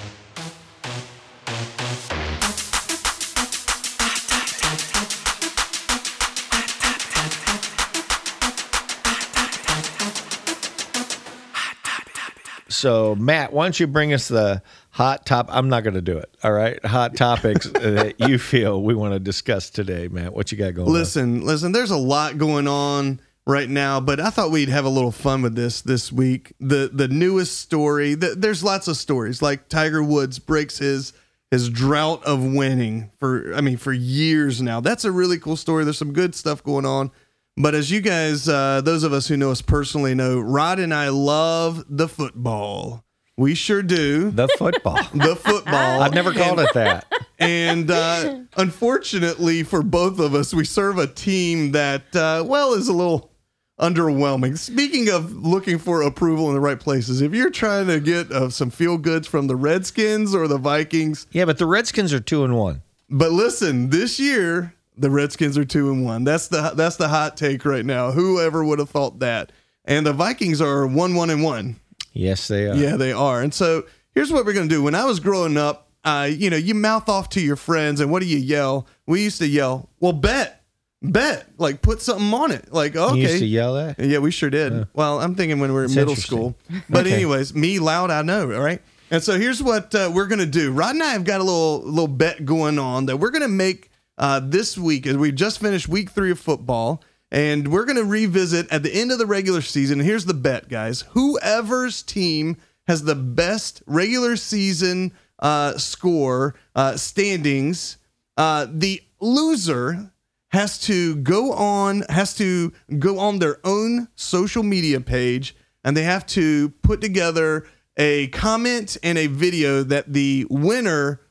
So, Matt, why don't you bring us the hot top? I'm not going to do it. All right. Hot topics [LAUGHS] that you feel we want to discuss today, Matt. What you got going on? Listen, listen, there's a lot going on right now, but I thought we'd have a little fun with this this week. The the newest story, th there's lots of stories like Tiger Woods breaks his his drought of winning for I mean for years now. That's a really cool story. There's some good stuff going on. But as you guys, uh, those of us who know us personally know, Rod and I love the football. We sure do. The football. [LAUGHS] The football. I've never called it that. And uh, unfortunately for both of us, we serve a team that, uh, well, is a little underwhelming. Speaking of looking for approval in the right places, if you're trying to get uh, some feel goods from the Redskins or the Vikings, Yeah, but the Redskins are two and one. but listen, this year the Redskins are two and one. That's the that's the hot take right now. Whoever would have thought that? And the Vikings are one one and one. Yes, they are. Yeah, they are. And so here's what we're going to do. When I was growing up, uh, you know, you mouth off to your friends, and what do you yell? We used to yell, "Well, bet, bet, like put something on it." Like, okay, You used to yell that. yeah, we sure did. well, I'm thinking when we were in middle school. [LAUGHS] But Okay. anyways, me loud, I know, all right. And so here's what uh, we're gonna do. Rod and I have got a little little bet going on that we're gonna make uh, this week. As we just finished week three of football, and we're gonna revisit at the end of the regular season. Here's the bet, guys: whoever's team has the best regular season uh, score uh, standings, uh, the loser has to go on has to go on their own social media page and they have to put together a comment and a video that the winner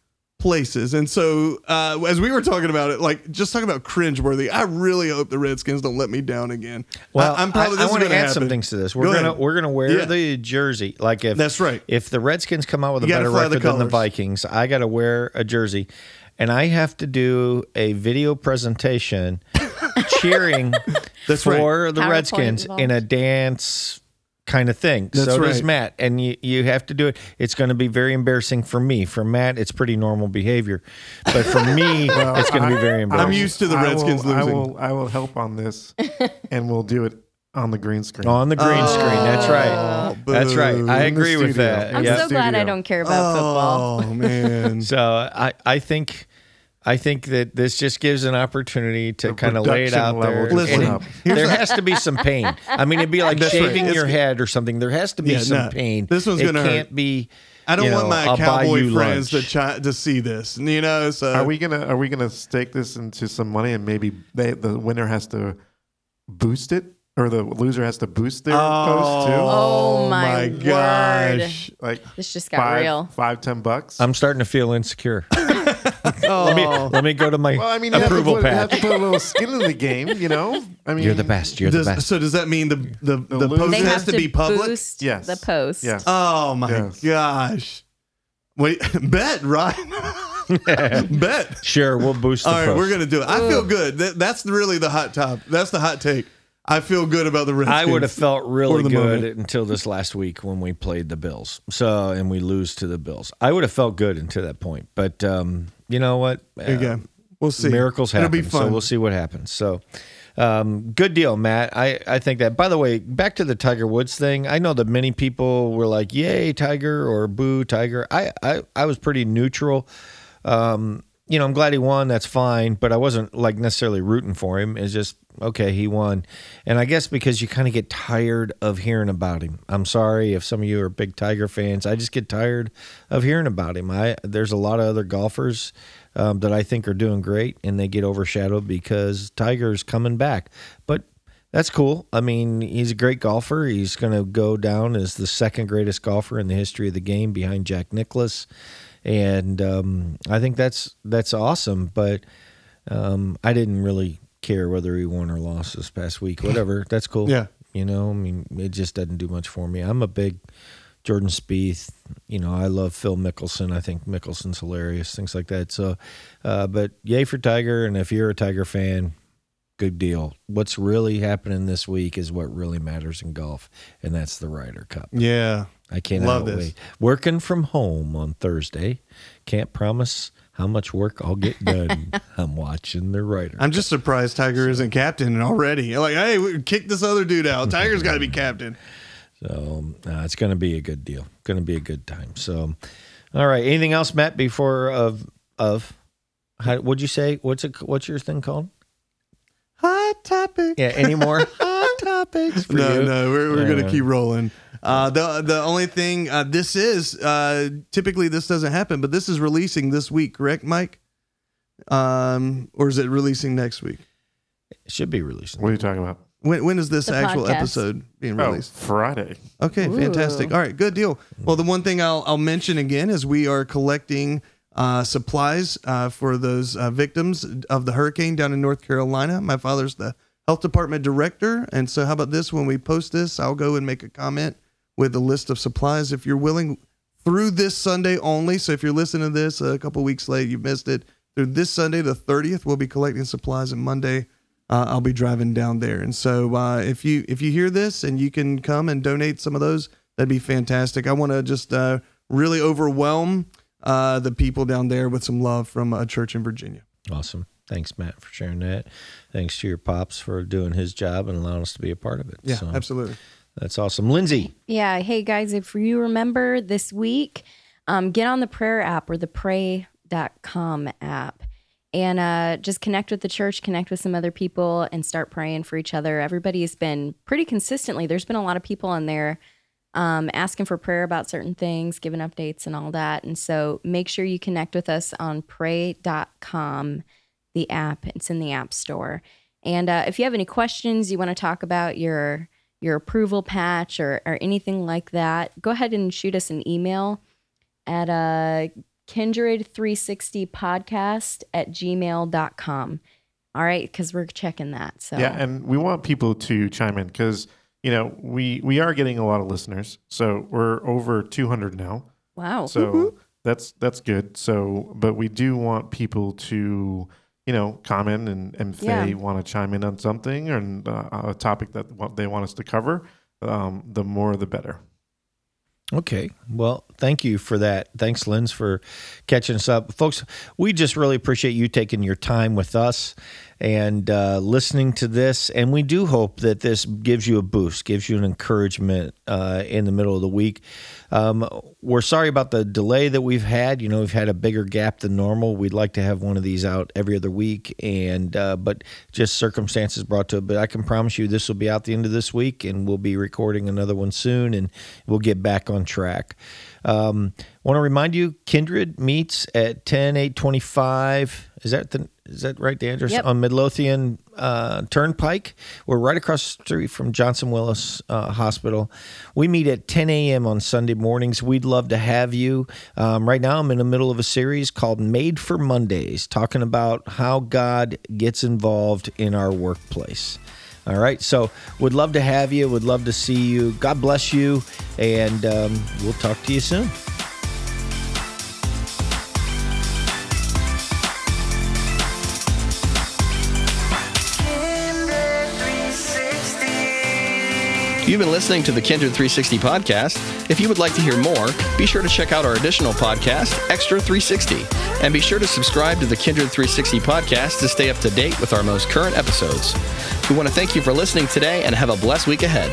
places and so uh, as we were talking about it like just talking about cringeworthy i really hope the redskins don't let me down again Well, I, am probably I, this is want to gonna add some happen. things to this. We're Go gonna ahead. we're gonna wear Yeah. the jersey. Like if That's right. If the Redskins come out with a You gotta better fly the record than the. Vikings, I got to wear a jersey, and I have to do a video presentation [LAUGHS] cheering That's for right. the PowerPoint Redskins in a dance kind of thing. That's so does right. Matt, and you you have to do it. It's going to be very embarrassing for me. For Matt, it's pretty normal behavior, but for me, [LAUGHS] it's going to be very embarrassing. I'm used to the I Redskins will, I losing. will, I will help on this, [LAUGHS] and we'll do it on the green screen. on the green oh, screen. That's right. Oh, That's right. I agree with that. I'm Yeah. so glad I don't care about oh, football. oh man [LAUGHS] So I, I think I think that this just gives an opportunity to The kind of lay it out there. Listen, up. there has to be some pain. I mean, it'd be like That's right. shaving It's- your head or something. There has to be Yeah, some no. pain. This one's gonna hurt. can't be. i don't you want my I'll cowboy friends lunch. to try to see this you know so Are we gonna Are we gonna stake this into some money, and maybe they, the winner has to boost it, or the loser has to boost their post too? Oh, oh my word. gosh Like This just got five, real. five, ten bucks. I'm starting to feel insecure. [LAUGHS] let me let me go to my Well, I mean, you have, to approval put, you have to put a little skin in the game, you know. I mean, You're the best. You're the best. so does that mean the the, the, loop- post has to, to be public? boost Yes. the post. Yes. Oh my Yes. gosh! Wait, [LAUGHS] bet right? [LAUGHS] bet. Sure, we'll boost the All right, post. we're gonna do it. I feel good. That, that's really the hot top. That's the hot take. I feel good about the Redskins. I would have felt really good moment. until this last week when we played the Bills. So and we lose to the Bills. I would have felt good until that point. But um, you know what? There you go. We'll see. Miracles happen. It'll be fun. So we'll see what happens. So um, good deal, Matt. I, I think that by the way, back to the Tiger Woods thing, I know that many people were like, Yay, Tiger or boo Tiger. I, I, I was pretty neutral. Um, you know, I'm glad he won. That's fine, but I wasn't like necessarily rooting for him. It's just okay, he won, and I guess because you kind of get tired of hearing about him. I'm sorry if some of you are big Tiger fans. I just get tired of hearing about him. I there's a lot of other golfers um, that I think are doing great, and they get overshadowed because Tiger's coming back. But that's cool. I mean, he's a great golfer. He's going to go down as the second greatest golfer in the history of the game behind Jack Nicklaus, and um, I think that's that's awesome. But um, I didn't really care whether he won or lost this past week. Whatever, [LAUGHS] that's cool. Yeah. you know, I mean, it just doesn't do much for me. I'm a big Jordan Spieth. You know, I love Phil Mickelson. I think Mickelson's hilarious, things like that. So, uh, but yay for Tiger. And if you're a Tiger fan, good deal. What's really happening this week is what really matters in golf, and that's the Ryder Cup. yeah. I cannot Love this. wait. Working from home on Thursday. Can't promise how much work I'll get done. [LAUGHS] I'm watching the Ryder. I'm just surprised Tiger isn't captain already. Like, hey, we kick this other dude out. Tiger's got to be captain. [LAUGHS] So uh, it's going to be a good deal. Going to be a good time. So, all right. Anything else, Matt? Before of of, how, what'd you say? What's it? What's your thing called? Hot topic. Yeah. Any more [LAUGHS] hot topics? For no, you? no, we're, we're No, gonna keep rolling. Uh, the the only thing uh, this is uh, typically this doesn't happen, but this is releasing this week, correct, Mike? Um, or is it releasing next week? It should be released. What are you talking about? When when is this The actual podcast. episode being Oh, released? Friday. Okay, fantastic. All right, good deal. Well, the one thing I'll, I'll mention again is we are collecting uh, supplies uh, for those uh, victims of the hurricane down in North Carolina. My father's the health department director. And so, how about this? When we post this, I'll go and make a comment with a list of supplies if you're willing through this Sunday only. So, if you're listening to this a couple weeks late, you missed it. Through this Sunday, the 30th, we'll be collecting supplies, and Monday, uh, I'll be driving down there. And so uh, if you if you hear this and you can come and donate some of those, that'd be fantastic. I want to just uh, really overwhelm uh, the people down there with some love from a church in Virginia. Awesome. Thanks, Matt, for sharing that. Thanks to your pops for doing his job and allowing us to be a part of it. Yeah, So, absolutely. That's awesome. Lindsay. Yeah. Hey, guys, if you remember this week, um, get on the prayer app or the pray.com app and uh, just connect with the church, connect with some other people, and start praying for each other. Everybody's been pretty consistently, there's been a lot of people on there um, asking for prayer about certain things, giving updates, and all that. And so make sure you connect with us on pray.com, the app. It's in the App Store. And uh, if you have any questions, you want to talk about your your approval patch or, or anything like that, go ahead and shoot us an email at uh, kindred360podcast at gmail.com. All right, because we're checking that. So Yeah, and we want people to chime in because you know we we are getting a lot of listeners. So we're over 200 now. wow. So that's that's good. So, but we do want people to you know comment and, and if Yeah. they want to chime in on something or uh, a topic that they want us to cover. Um, the more the better. Okay. Well, thank you for that. Thanks, Linz, for catching us up. Folks, we just really appreciate you taking your time with us and uh, listening to this. And we do hope that this gives you a boost, gives you an encouragement uh, in the middle of the week. Um, we're sorry about the delay that we've had. You know, we've had a bigger gap than normal. We'd like to have one of these out every other week, and uh, but just circumstances brought to it. But I can promise you, this will be out the end of this week, and we'll be recording another one soon, and we'll get back on track. Um, Want to remind you, Kindred meets at 10 825. Is that the is that right, the address Yep. on Midlothian uh, Turnpike? We're right across the street from Johnston-Willis uh, Hospital. We meet at 10 a.m. on Sunday mornings. We'd love to have you. Um, right now, I'm in the middle of a series called Made for Mondays, talking about how God gets involved in our workplace. All right, so would love to have you. Would love to see you. God bless you, and um, we'll talk to you soon. You've been listening to the Kindred 360 podcast. If you would like to hear more, be sure to check out our additional podcast, Extra 360, and be sure to subscribe to the Kindred 360 podcast to stay up to date with our most current episodes. We want to thank you for listening today and have a blessed week ahead.